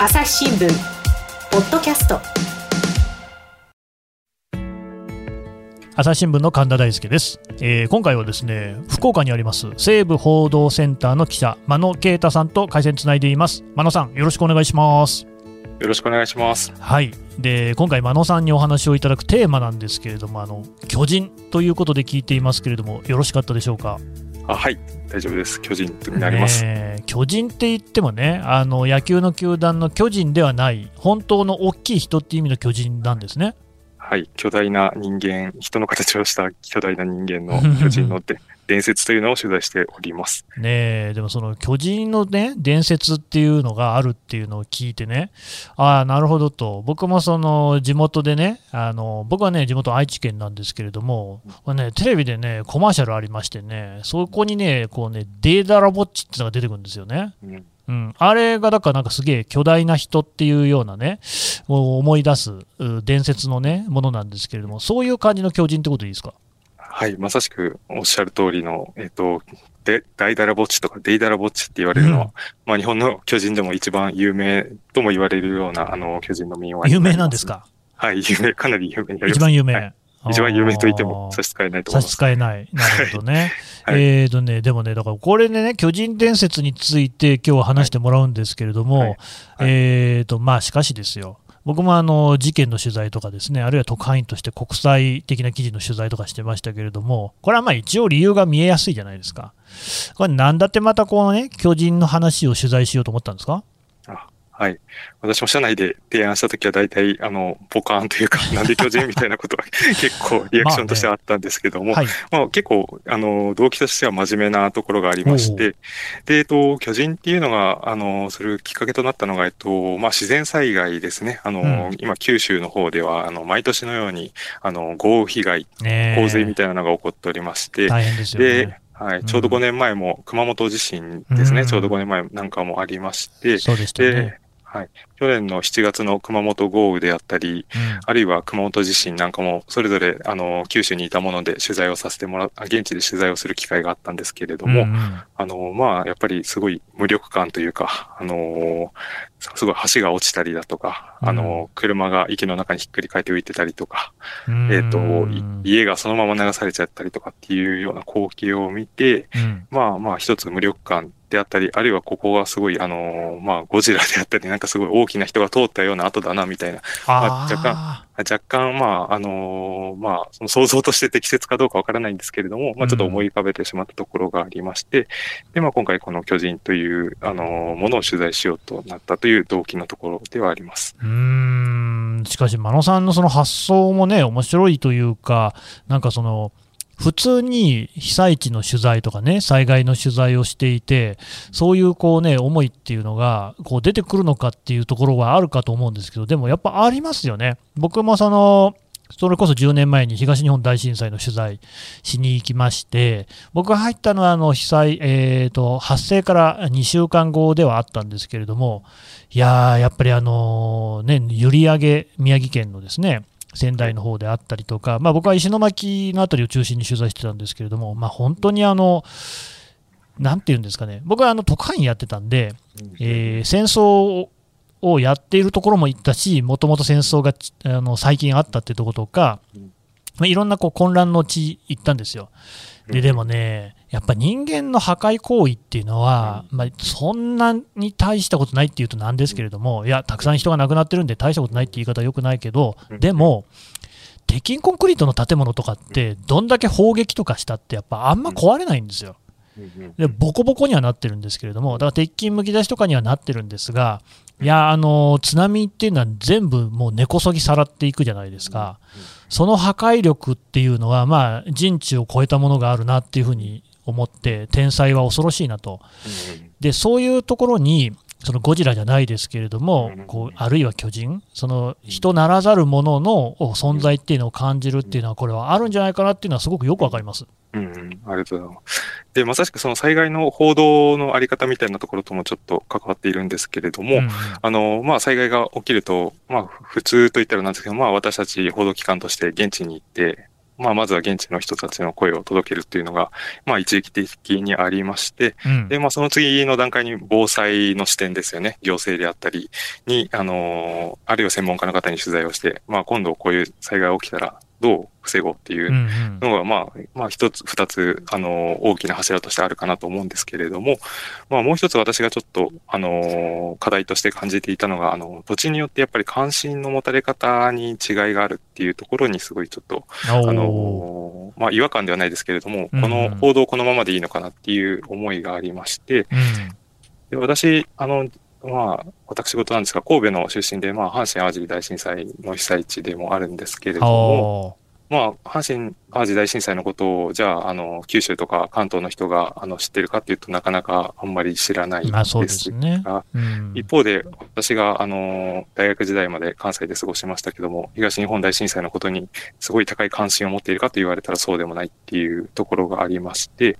朝日新聞ポッドキャスト。朝日新聞の神田大輔です、えー今回はですね福岡にあります西部報道センターの記者真野啓太さんと回線つないでいます。真野さんよろしくお願いします。よろしくお願いします。はい。で今回真野さんにお話をいただくテーマなんですけれどもあの巨人ということで聞いていますけれどもよろしかったでしょうか？あはい、大丈夫です。巨人になります。ねえ巨人って言ってもねあの野球の球団の巨人ではない本当の大きい人っていう意味の巨人なんですねはい、巨大な人間、人の形をした巨大な人間の巨人ので伝説というのを取材しております。ねえでもその巨人のね伝説っていうのがあるっていうのを聞いてねああなるほどと僕もその地元でねあの僕はね地元愛知県なんですけれども、これね、テレビでねコマーシャルありましてねそこにねこうねデーダラボッチっていうのが出てくるんですよね。うんうん、あれがだからなんかすげえ巨大な人っていうようなねもう思い出すう伝説のねものなんですけれどもそういう感じの巨人ってことでいいですか？はい、まさしくおっしゃる通りの、えっ、と、で、大ダラボッチとかデイダラボッチって言われるのは、うんまあ日本の巨人でも一番有名とも言われるような、あの、巨人の民話に有名なんですか？はい、有名、かなり有名になります。一番有名、はい一番有名と言っても差し支えないと思差しいます。支えない。なるほどね。はい えーとね、でもね、だからこれでね、巨人伝説について今日は話してもらうんですけれども、はいはいえーと、まあしかしですよ。僕もあの事件の取材とかですね、あるいは特派員として国際的な記事の取材とかしてましたけれども、これはまあ一応理由が見えやすいじゃないですか。これなんだってまたこのね、巨人の話を取材しようと思ったんですか？はい。私も社内で提案したときは大体、あの、ポカーンというか、なんで巨人みたいなことは 結構リアクションとしてはあったんですけども、はい。まあ、結構、あの、動機としては真面目なところがありまして、で、えっと、巨人っていうのが、あの、するきっかけとなったのが、えっと、まあ、自然災害ですね。あの、うん今、九州の方では、あの、毎年のように、あの、豪雨被害、洪水みたいなのが起こっておりまして、大変でね。、はい、うんちょうど5年前も熊本地震ですね、うんちょうど5年前なんかもありまして、そうでしたよねで。、はい。去年の7月の熊本豪雨であったり、うん。あるいは熊本地震なんかも、それぞれ、あの、九州にいたもので取材をさせてもらう、あ現地で取材をする機会があったんですけれども、うんうん。あの、まあ、やっぱりすごい無力感というか、あの、すごい橋が落ちたりだとか、あの、車が池の中にひっくり返って浮いてたりとか、えっ、と、い家がそのまま流されちゃったりとかっていうような光景を見て、うん。まあまあ一つ無力感であったり、あるいはここがすごい、あのーまあゴジラであったり、なんかすごい大きな人が通ったような跡だな、みたいな。あー若若干、まあ、あのーまあ、その想像として適切かどうかわからないんですけれども、まあちょっと思い浮かべてしまったところがありまして、で、まあ今回この巨人という、あのーものを取材しようとなったという動機のところではあります。うーんしかし、真野さんのその発想もね、面白いというか、なんかその、普通に被災地の取材とかね、災害の取材をしていて、そういうこうね、思いっていうのが、こう出てくるのかっていうところはあるかと思うんですけど、でもやっぱありますよね。僕もその、それこそ10年前に東日本大震災の取材しに行きまして、僕が入ったのはあの被災、えーと、発生から2週間後ではあったんですけれども、いやー、やっぱりあのね、閖上宮城県のですね、仙台の方であったりとか、まあ、僕は石巻のあたりを中心に取材してたんですけれども、まあ、本当にあの、なんていうんですかね、僕はあの特派員やってたんで、えー戦争をやっているところも行ったし、もともと戦争がちあの最近あったってところとか、まあ、いろんなこう混乱の地行ったんですよ。ででもね、やっぱ人間の破壊行為っていうのは、まあ、そんなに大したことないっていうとなんですけれども、いや、たくさん人が亡くなってるんで、大したことないって言い方はよくないけど、でも、鉄筋コンクリートの建物とかって、どんだけ砲撃とかしたって、やっぱあんま壊れないんですよ。でボコボコにはなってるんですけれども、だから鉄筋むき出しとかにはなってるんですが、いや、あの津波っていうのは全部もう根こそぎさらっていくじゃないですか、その破壊力っていうのは、まあ、人知を超えたものがあるなっていうふうに思って、天才は恐ろしいなと、でそういうところに、そのゴジラじゃないですけれども、こうあるいは巨人、その人ならざるものの存在っていうのを感じるっていうのは、これはあるんじゃないかなっていうのは、すごくよくわかります。うん、うん。ありがとうございます。で、まさしくその災害の報道のあり方みたいなところともちょっと関わっているんですけれども、うんあの、まあ、災害が起きると、まあ、普通と言ったらなんですけど、まあ、私たち報道機関として現地に行って、まあ、まずは現地の人たちの声を届けるっていうのが、まあ、一時的にありまして、うん、で、まあ、その次の段階に防災の視点ですよね。行政であったりに、あの、あるいは専門家の方に取材をして、まあ、今度こういう災害が起きたら、どう防ごうっていうのが、まあ、まあ、一つ、二つ、あの、大きな柱としてあるかなと思うんですけれども、まあ、もう一つ私がちょっと、あの、課題として感じていたのが、あの、土地によってやっぱり関心の持たれ方に違いがあるっていうところにすごいちょっと、あの、まあ、違和感ではないですけれども、この報道このままでいいのかなっていう思いがありまして、で私、あの、まあ、私事なんですが、神戸の出身で、まあ、阪神・淡路大震災の被災地でもあるんですけれども、まあ、阪神・淡路大震災のことを、じゃあ、あの、九州とか関東の人が、あの、知ってるかっていうとなかなかあんまり知らないんですが、ね。うん、一方で、私が、あの、大学時代まで関西で過ごしましたけども、東日本大震災のことにすごい高い関心を持っているかと言われたらそうでもないっていうところがありまして、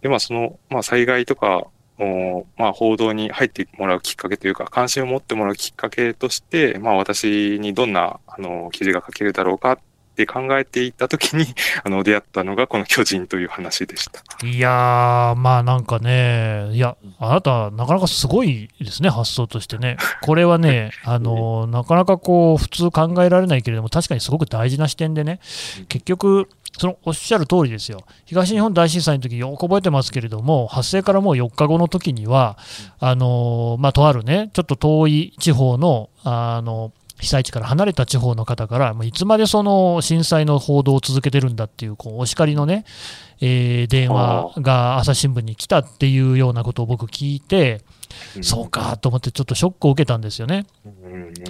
で、まあ、その、まあ、災害とか、まあ、報道に入ってもらうきっかけというか、関心を持ってもらうきっかけとして、まあ、私にどんな、あの、記事が書けるだろうかって考えていたときに、あの、出会ったのがこの巨人という話でした。いやー、まあなんかね、いや、あなた、なかなかすごいですね、発想としてね。これはね、あの、なかなかこう、普通考えられないけれども、確かにすごく大事な視点でね、結局、そのおっしゃる通りですよ、東日本大震災の時よく覚えてますけれども、発生からもう4日後の時には、あのまあ、とあるね、ちょっと遠い地方のあの被災地から離れた地方の方から、いつまでその震災の報道を続けてるんだっていう、こうお叱りのね、えー、電話が朝日新聞に来たっていうようなことを僕聞いて、そうかと思ってちょっとショックを受けたんですよね。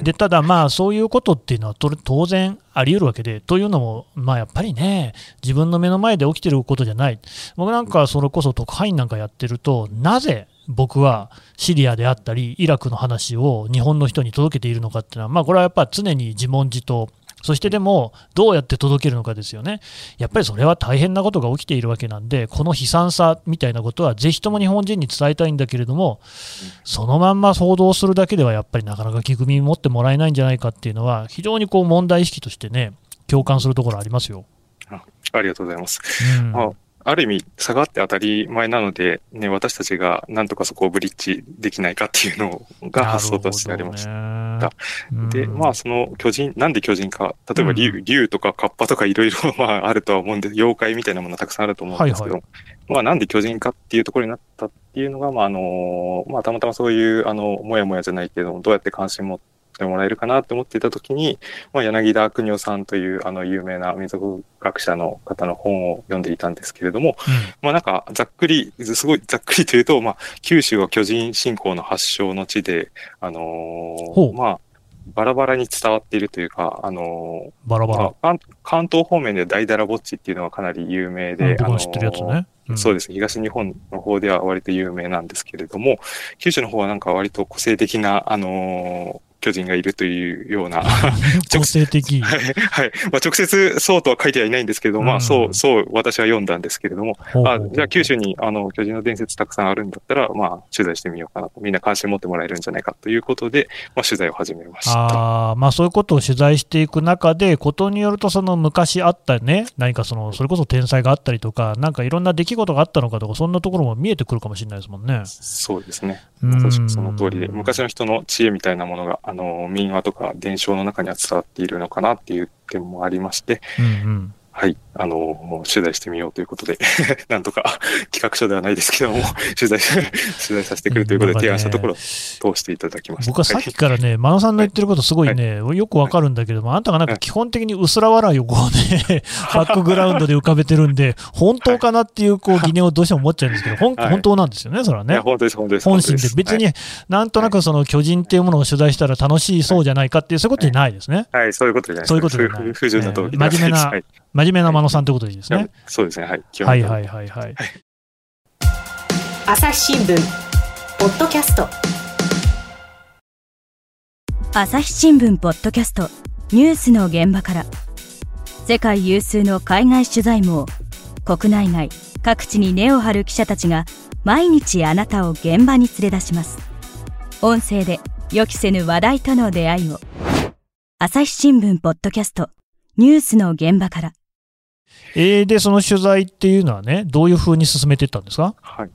でただ、まあそういうことっていうのは当然あり得るわけで、というのも、まあ、やっぱりね、自分の目の前で起きてることじゃない、僕なんかそれこそ特派員なんかやってると、なぜ僕はシリアであったり、イラクの話を日本の人に届けているのかっていうのは、まあ、これはやっぱ常に自問自答。そしてでも、どうやって届けるのかですよね。やっぱりそれは大変なことが起きているわけなんで、この悲惨さみたいなことは、ぜひとも日本人に伝えたいんだけれども、そのまんま報道するだけでは、やっぱりなかなか聞く耳持ってもらえないんじゃないかっていうのは、非常にこう問題意識としてね、共感するところありますよ。ありがとうございます。うんある意味、差があって当たり前なので、ね、私たちがなんとかそこをブリッジできないかっていうのが発想としてありました。で、まあ、その巨人、なんで巨人か、例えば竜,、うん、竜とかカッパとかいろいろまああるとは思うんで、妖怪みたいなものたくさんあると思うんですけど、はいはい、まあ、なんで巨人かっていうところになったっていうのが、まあ、あの、まあ、たまたまそういう、あの、もやもやじゃないけど、どうやって関心持っててもらえるかなと思っていたときに、まあ、柳田邦夫さんというあの有名な民族学者の方の本を読んでいたんですけれども、うん、まあなんかざっくり、すごいざっくりというと、まあ九州は巨人信仰の発祥の地で、あのー、まあバラバラに伝わっているというか、あのー、バラバラ、まあ、関東方面で大だらぼっちっていうのはかなり有名で、あのー、知ってるやつね。うん、そうですね。東日本の方では割と有名なんですけれども、九州の方はなんか割と個性的な、あの巨人がいるというような 直性的。はい。まあ、直接そうとは書いてはいないんですけれども、うん、まあ、そう、そう、私は読んだんですけれども、あじゃあ九州にあの巨人の伝説たくさんあるんだったら、まあ、取材してみようかなと。みんな関心持ってもらえるんじゃないかということで、まあ、取材を始めました。あまあ、そういうことを取材していく中で、ことによると、その昔あったね、何かその、それこそ天才があったりとか、なんかいろんな出来事があったのかとか、そんなところも見えてくるかもしれないですもんね。そうですね。その通りで、昔の人の知恵みたいなものが、あの、民話とか伝承の中には伝わっているのかなっていう点もありまして、うんうん。はい、あの、取材してみようということで なんとか 企画書ではないですけども 取材、取材させてくるということで提案したところ、通していただきました。僕はさっきからね、真野さんの言ってることすごいね、はい、よくわかるんだけども、あんたがなんか基本的に薄ら笑いをこうね、バックグラウンドで浮かべてるんで、本当かなっていうこう疑念をどうしても持っちゃうんですけど、本本当なんですよね、それはね。本当です、本当です。本心で、別になんとなくその巨人っていうものを取材したら楽しいそうじゃないかっていう、そういうことじゃないですね。はい、そういうことじゃない。そういうことじゃない。不純な真面目な、真面目な真野さんということでいいですね。そうですね、はい。はいはいはい。はい。朝日新聞ポッドキャスト。朝日新聞ポッドキャスト。ニュースの現場から。世界有数の海外取材網国内外各地に根を張る記者たちが毎日あなたを現場に連れ出します。音声で予期せぬ話題との出会いを。朝日新聞ポッドキャスト。ニュースの現場からえー、で、その取材っていうのはね、どういうふうに進めていったんですか？はい。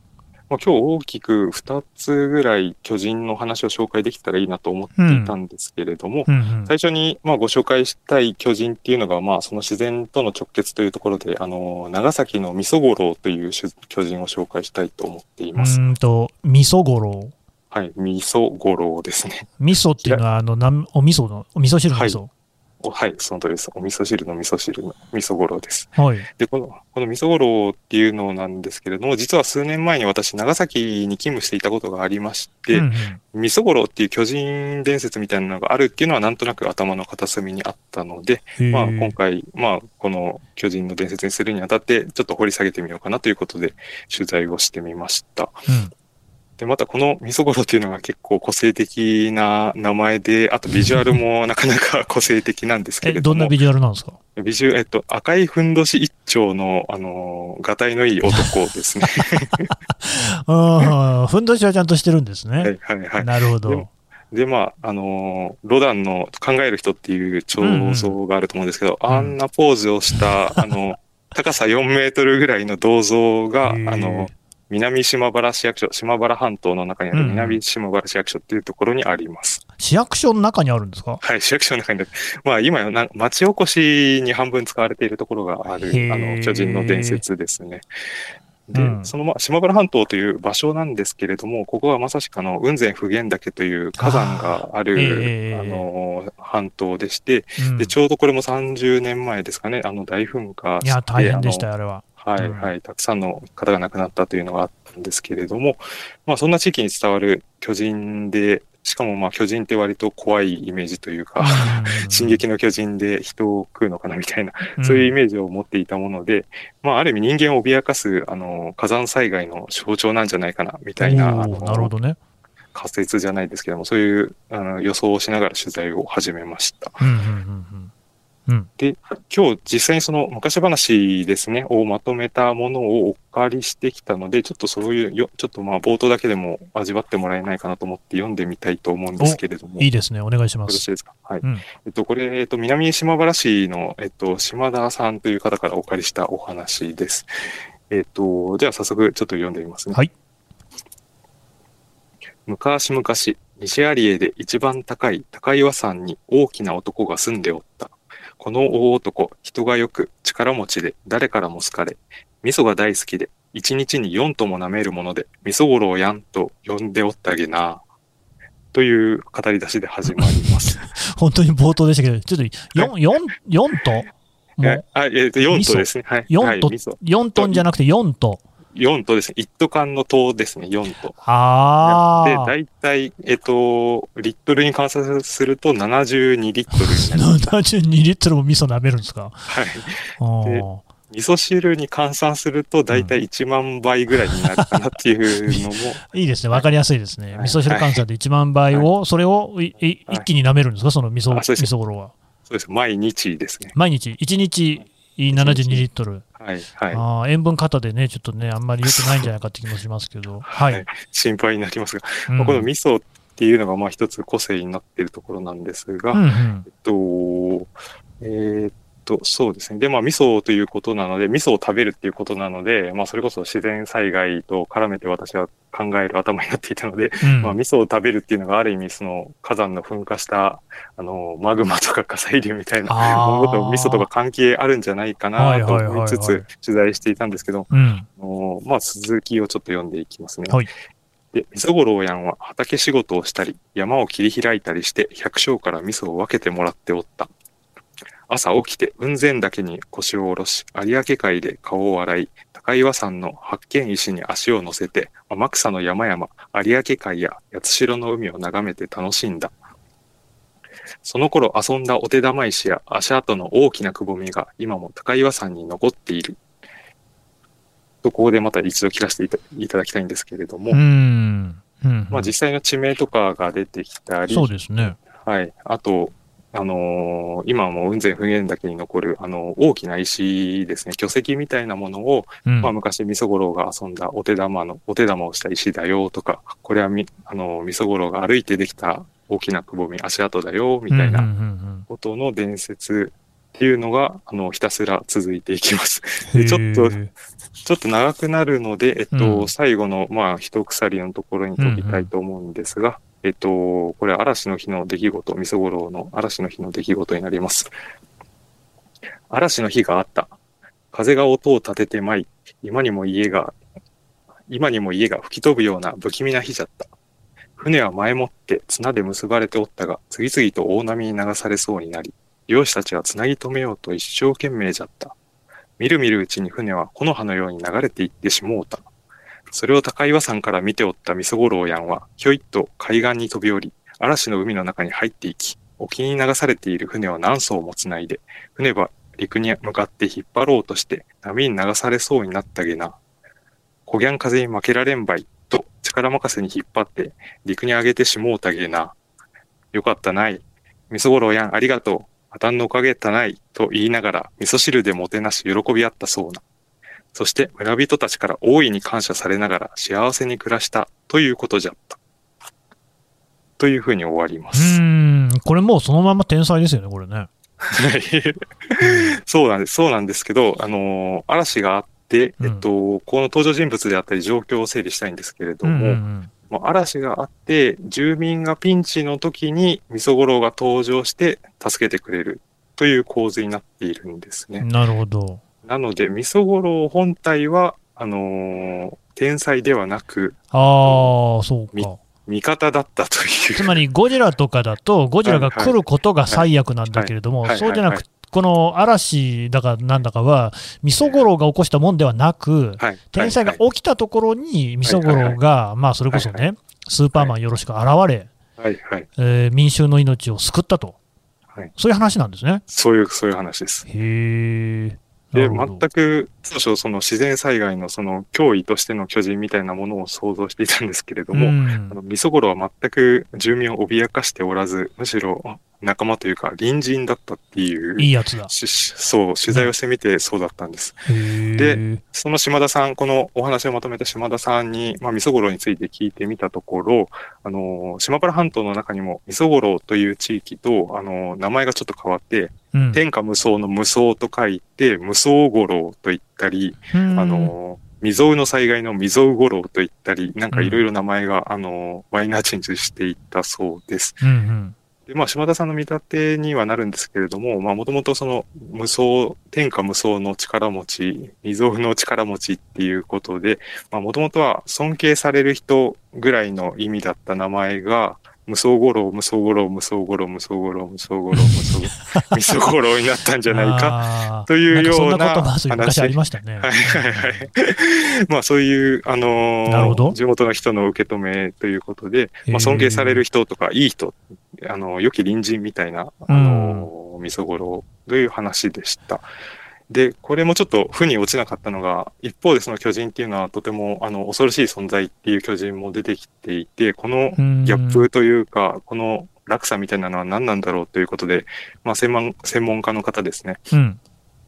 まあ、今日大きく2つぐらい巨人の話を紹介できたらいいなと思っていたんですけれども、うんうん最初にまあご紹介したい巨人っていうのが、まあその自然との直結というところで、あの、長崎の味噌五郎という種巨人を紹介したいと思っていうます。ーんと、味噌五郎。はい。味噌五郎ですね。味噌っていうのは、あの、なんお味噌の、お味噌汁の味噌。おはい、その通りです。お味噌汁の味噌汁の味噌五郎です。はい。で、この、この味噌五郎っていうのなんですけれども、実は数年前に私、長崎に勤務していたことがありまして、うん味噌五郎っていう巨人伝説みたいなのがあるっていうのはなんとなく頭の片隅にあったので、うん、まあ今回、まあこの巨人の伝説にするにあたってちょっと掘り下げてみようかなということで取材をしてみました。うんで、またこの味噌五郎っていうのが結構個性的な名前で、あとビジュアルもなかなか個性的なんですけえ、れども、どんなビジュアルなんですか？ビジュえっと、赤いふんどし一丁の、あの、がたいのいい男ですね。ふんどしはちゃんとしてるんですはね。いはいはい。なるほどでまあ、あのーロダンの考える人っていう彫像があると思うんですけど、うんうんあんなポーズをした、あの、高さ4メートルぐらいの銅像が、あの、南島原市役所、島原半島の中にあるうんうん南島原市役所っていうところにあります。市役所の中にあるんですか？はい、市役所の中にある。まあ、今な、町おこしに半分使われているところがある、あの、巨人の伝説ですね。で、うんその、まあ、島原半島という場所なんですけれども、ここはまさしくあの、雲仙普賢岳という火山がある、あーえーあの、半島でして、うんで、ちょうどこれも30年前ですかね、あの、大噴火して。いや、大変でしたあれは。のはい、うんはい。たくさんの方が亡くなったというのがあったんですけれども、まあ、そんな地域に伝わる巨人で、しかもまあ、巨人って割と怖いイメージというか、進撃の巨人で人を食うのかなみたいな、そういうイメージを持っていたもので、まあ、ある意味人間を脅かす、あの、火山災害の象徴なんじゃないかな、みたいな、なるほの、どね。仮説じゃないですけども、そういうあの予想をしながら取材を始めました。うんうんうんうんうん。で、今日実際にその昔話ですね、をまとめたものをお借りしてきたので、ちょっとそういうよ、ちょっとまあ冒頭だけでも味わってもらえないかなと思って読んでみたいと思うんですけれども。いいですね。お願いします。よろしいですか？はい。うんえっと、これ、えっと、南島原市の、えっと、島田さんという方からお借りしたお話です。えっと、じゃあ早速ちょっと読んでみますね。はい。昔々、西有江で一番高い高岩山に大きな男が住んでおった。この大男、人がよく力持ちで誰からも好かれ、味噌が大好きで、一日に四とも舐めるもので、味噌五郎やんと呼んでおったげな。という語り出しで始まります。本当に冒頭でしたけど、ちょっと4、四四ともうえあ、えっ、と、4とですね。はい。4と、は4トンじゃなくて4と。4とですね。一斗缶の糖ですね。4と。で、ああ。大体、えっ、と、リットルに換算すると72リットルになります。72リットルも味噌舐めるんですか？はい。あー味噌汁に換算すると大体1万倍ぐらいになるかなっていうのも、いいですね。わかりやすいですね。はい味噌汁換算で1万倍を、それをいい一気に舐めるんですか？その味噌、味噌ごろは。そうです。毎日ですね。毎日、1日72リットル。はい。はい。あー塩分過多でね、ちょっとね、あんまり良くないんじゃないかって気もしますけど。はい。はい心配になりますが、うんまあこの味噌っていうのがまあ一つ個性になっているところなんですが、うんうんえっと、えーっと、そうですね。で、まあ、味噌ということなので、味噌を食べるっていうことなので、まあ、それこそ自然災害と絡めて私は考える頭になっていたので、うんまあ、味噌を食べるっていうのがある意味、その火山の噴火した、あの、マグマとか 火砕流みたいなものと味噌とか関係あるんじゃないかなと思いつつ取材していたんですけど、うん。あのまあ、続きをちょっと読んでいきますね。はいで、味噌五郎やんは畑仕事をしたり、山を切り開いたりして、百姓から味噌を分けてもらっておった。朝起きて雲仙岳に腰を下ろし、有明海で顔を洗い、高岩山の八犬石に足を乗せて、天草の山々、有明海や八代の海を眺めて楽しんだ。その頃遊んだお手玉石や足跡の大きなくぼみが今も高岩山に残っている。と、ここでまた一度聞かせていたいただきたいんですけれども、うん。うん。まあ実際の地名とかが出てきたり、そうですね。はい。あと、あのー今も雲仙普賢岳に残る、あの大きな石ですね、巨石みたいなものを、うん。まあ昔味噌五郎が遊んだお手玉の、お手玉をした石だよとか、これはみ、あの味噌五郎が歩いてできた大きなくぼみ、足跡だよ、みたいなことの伝説っていうのが、あの、ひたすら続いていきます。でちょっと、ちょっと長くなるので、えっと、うん。最後の、まあ、一鎖のところに解きたいと思うんですが、えっと、これ、嵐の日の出来事、みそごろの嵐の日の出来事になります。嵐の日があった。風が音を立てて舞い、今にも家が、今にも家が吹き飛ぶような不気味な日じゃった。船は前もって綱で結ばれておったが、次々と大波に流されそうになり、漁師たちはつなぎ止めようと一生懸命じゃった。みるみるうちに船は木の葉のように流れていってしもうた。それを高岩山から見ておったみそごろうやんは、ひょいっと海岸に飛び降り、嵐の海の中に入っていき、沖に流されている船を何艘もつないで、船は陸に向かって引っ張ろうとして、波に流されそうになったげな。こぎゃん風に負けられんばい、と力任せに引っ張って、陸に上げてしもうたげな。よかったない。みそごろうやんありがとう。破綻のおかげたない。と言いながら、味噌汁でもてなし喜び合ったそうな。そして村人たちから大いに感謝されながら幸せに暮らしたということじゃった。というふうに終わりまうす。ーん、これもうそのまま天才ですよね、これね。はい そうなんです。そうなんですけど、あのー嵐があって、うんえっと、この登場人物であったり状況を整理したいんですけれども、うんうんうんもう嵐があって、住民がピンチの時にみそごろうが登場して助けてくれるという構図になっているんですね。なるほど。なので、みそごろう本体は、あのー天才ではなく、ああ、そうみか。味方だったという。つまりゴジラとかだと、ゴジラが来ることが最悪なんだけれども、そうじゃなく、はいこの嵐だかなんだかは、みそごろうが起こしたもんではなく、はい。天才がはい起きたところに、みそごろうが、まあそれこそはいね、スーパーマンよろしく現れ、はい、はい。えー民衆の命を救ったと、はいそういう話なんですね。そういう、そういう話です。へえ。で、全く、当初その自然災害のその脅威としての巨人みたいなものを想像していたんですけれども、うんあの、みそごろは全く住民を脅かしておらず、むしろ仲間というか隣人だったっていう、いいやつだ。そう、取材をしてみてそうだったんです。へえ。でその島田さん、このお話をまとめた島田さんに、まあ、みそごろについて聞いてみたところ、あの、島原半島の中にもみそごろという地域と、あの、名前がちょっと変わって、うん天下無双の無双と書いて、無双五郎と言ったり、うん。あの、未曾有の災害の未曾有五郎と言ったり、なんかいろいろ名前が、あの、マイナーチェンジしていったそうです。うんうん。で、まあ、島田さんの見立てにはなるんですけれども、まあ、もともとその無双、天下無双の力持ち、未曾有の力持ちっていうことで、まあ、もともとは尊敬される人ぐらいの意味だった名前が、無双五郎、無双五郎、無双五郎、無双五郎、無双五郎、無双五郎、味噌五郎になったんじゃないか？かというようなそんな昔話ありましたね。はいはいはい。まあそういう、あのー地元の人の受け止めということで、まあ、尊敬される人とか、いい人、あの、良き隣人みたいな、あのー、みそごろという話でした。で、これもちょっと負に落ちなかったのが、一方でその巨人っていうのはとても、あの、恐ろしい存在っていう巨人も出てきていて、このうんギャップというか、この落差みたいなのは何なんだろうということで、まあ、専門、専門家の方ですね、うん。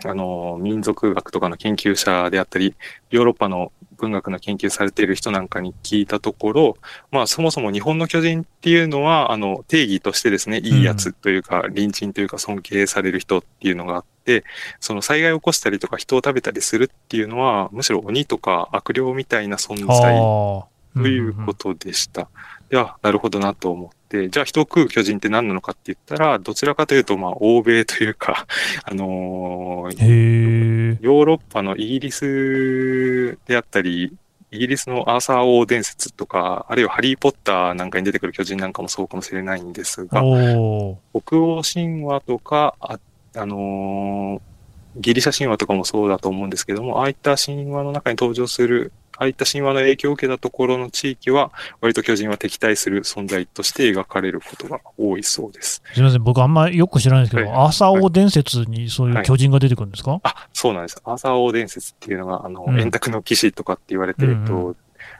あの、民族学とかの研究者であったり、ヨーロッパの文学の研究されている人なんかに聞いたところ、まあそもそも日本の巨人っていうのは、あの、定義としてですね、いいやつというか、隣人というか尊敬される人っていうのがあって、その災害を起こしたりとか人を食べたりするっていうのは、むしろ鬼とか悪霊みたいな存在。ということでした。では、なるほどなと思って、じゃあ人を食う巨人って何なのかって言ったら、どちらかというと、まあ、欧米というか、あのー。ヨーロッパのイギリスであったり、イギリスのアーサー王伝説とか、あるいはハリー・ポッターなんかに出てくる巨人なんかもそうかもしれないんですが。北欧神話とか、あ、あのーギリシャ神話とかもそうだと思うんですけども、ああいった神話の中に登場する、ああいった神話の影響を受けたところの地域は、割と巨人は敵対する存在として描かれることが多いそうです。すみません、僕あんまよく知らないんですけど、はい。アーサー王伝説にそういう巨人が出てくるんですか、あ、そうなんです。アーサー王伝説っていうのが、あの、うん。円卓の騎士とかって言われて、えっと、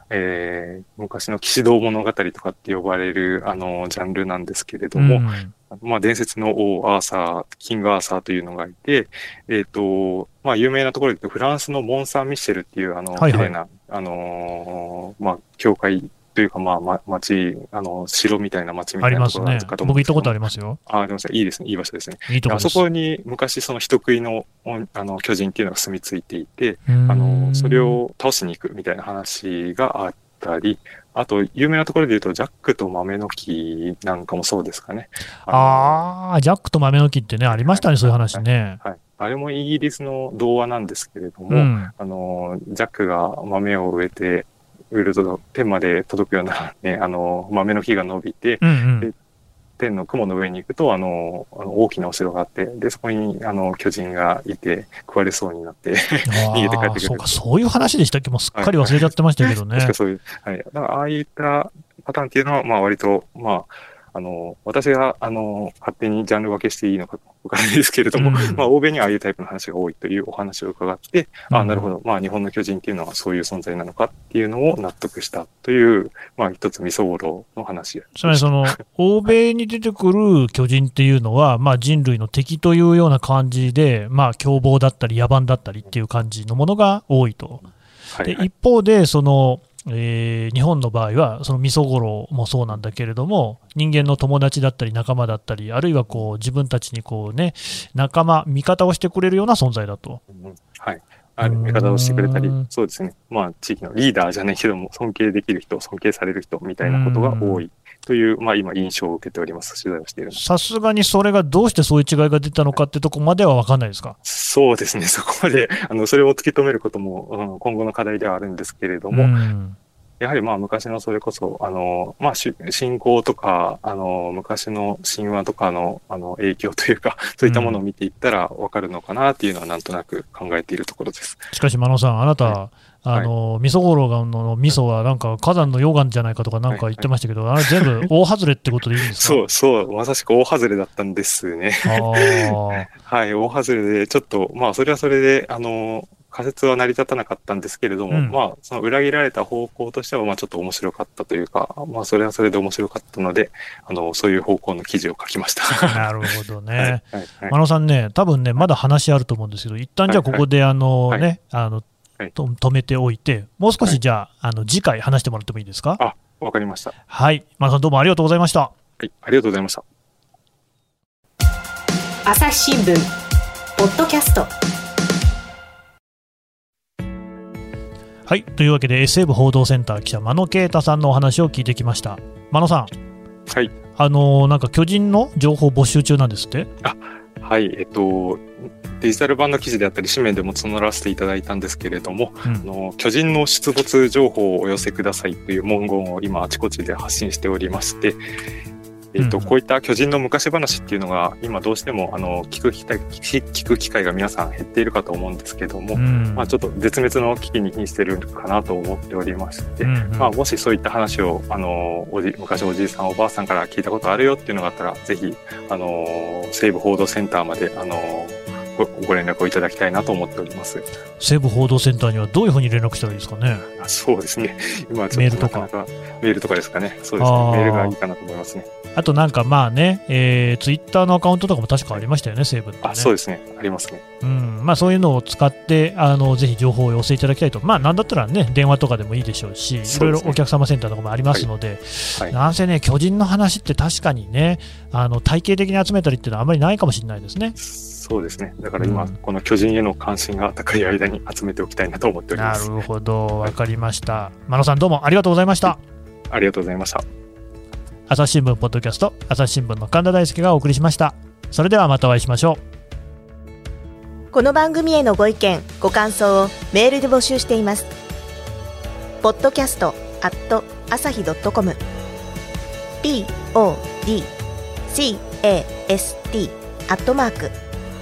えー昔の騎士道物語とかって呼ばれる、あの、ジャンルなんですけれども、うんまあ、伝説の王アーサー、キングアーサーというのがいて、えっ、と、まあ、有名なところで言うと、フランスのモン・サン・ミッシェルっていう、あの、はいはい綺麗な、あのーまあ、教会というか、まあ、ま、町、あの、城みたいな町みたあいなところかと。思うんですけど僕行ったことありますよ。あ、でもいいですね。いい場所ですね。いいとこです。あそこに昔その人食いのおあの巨人っていうのが住み着いていて、ああの、それ、を倒しに行くみたいな話があったり、あと、有名なところで言うと、ジャックと豆の木なんかもそうですかね。ああ、ジャックと豆の木ってね、ありましたね、そういう話ね。はい。あれもイギリスの童話なんですけれども、うん。あの、ジャックが豆を植えて、植えると天まで届くような、ね、あの、豆の木が伸びて、うんうん。天の雲の上に行くと、あの、大きなお城があって、で、そこに、あの、巨人がいて、食われそうになって、逃げて帰ってくるそうか、そういう話でしたっけ？もうすっかり忘れちゃってましたけどね。確かそういう、はい。だから、ああいったパターンっていうのは、まあ、割と、まあ、あの、私が、あの、勝手にジャンル分けしていいのかわからないですけれども、うんまあ、欧米にはああいうタイプの話が多いというお話を伺って、ああ、うんなるほど。まあ、日本の巨人っていうのはそういう存在なのかっていうのを納得したという、まあ、一つ味噌五郎の話。つまりその、欧米に出てくる巨人っていうのは、まあ、人類の敵というような感じで、まあ、凶暴だったり野蛮だったりっていう感じのものが多いと。ではい、はい。一方でその、えー日本の場合は、その味噌五郎もそうなんだけれども、人間の友達だったり仲間だったり、あるいはこう自分たちにこう、ね、仲間、味方をしてくれるような存在だと。うんはい。ある味方をしてくれたりうん、そうですね。まあ、地域のリーダーじゃないけども、尊敬できる人、尊敬される人みたいなことが多いという、まあ、今、印象を受けております。取材をしているさすがにそれがどうしてそういう違いが出たのかってとこまでは分かんないですか？そうですね。そこまで、あの、それを突き止めることも、うん今後の課題ではあるんですけれども、うんやはりまあ昔のそれこそ、あの、まあし信仰とか、あの、昔の神話とかの、あの、影響というか、そういったものを見ていったらわかるのかなっていうのはなんとなく考えているところです。しかし、真野さん、あなた、はあの味噌五郎の味噌はなんか火山の溶岩じゃないかとかなんか言ってましたけど、あれ全部 大外れってことでいいんですか？そう、そう、まさしく大外れだったんですね。はい、大外れで、ちょっと、まあ、それはそれで、あの、仮説は成り立たなかったんですけれども、うんまあ、その裏切られた方向としては、まあ、ちょっと面白かったというか、まあ、それはそれで面白かったので、あの、そういう方向の記事を書きました。なるほどね。はい、はい、真はい。野さんね、多分ね、まだ話あると思うんですけど、一旦じゃあここで、あのはいね、あの、はいと止めておいて、もう少はいしじゃあ、あの、次回話してもらってもいいですか？あ、わかりました。はい。真野さんどうもありがとうございました。はい、ありがとうございました。朝日新聞ポッドキャストはい。というわけで、SF 報道センター記者、真野啓太さんのお話を聞いてきました。真野さん、はい。あのーなんか巨人の情報募集中なんですって？はい、えっと、デジタル版の記事であったり、紙面でも募らせていただいたんですけれども、うん。あの巨人の出没情報をお寄せくださいという文言を今あちこちで発信しておりまして、えっとうん。こういった巨人の昔話っていうのが今どうしてもあの聞く機会聞聞く機会が皆さん減っているかと思うんですけども、うん。まあ、ちょっと絶滅の危機に瀕してるかなと思っておりまして、うんうん。まあ、もしそういった話をあのおじ昔おじいさんおばあさんから聞いたことあるよっていうのがあったらぜひあの西部報道センターまであのごご連絡をいただきたいなと思っております。西部報道センターにはどういうふうに連絡したらいいですかね？あそうですね。今はちょっメールとなかなかメールとかですかね。そうですあーね。メールがいいかなと思いますね。あとなんかまあね、えー、ツイッターのアカウントとかも確かありましたよね、西部って、ね。あ、そうですね。ありますね。うんまあ、そういうのを使ってあの、ぜひ情報を寄せいただきたいと、まあ、なんだったらね、電話とかでもいいでしょうし、いろいろお客様センターとかもありますので、はいなんせね、巨人の話って確かにね、あの体系的に集めたりっていうのはあまりないかもしれないですね。そうですね。だから今、うんこの巨人への関心が高い間に集めておきたいなと思っております。なるほど、わかりました。真野さん、どうもありがとうございました。ありがとうございました。朝日新聞ポッドキャスト、朝日新聞の神田大輔がお送りしました。それではまたお会いしましょう。この番組へのご意見ご感想をメールで募集していますポッドキャストアット朝日ドットコム podcast アットマーク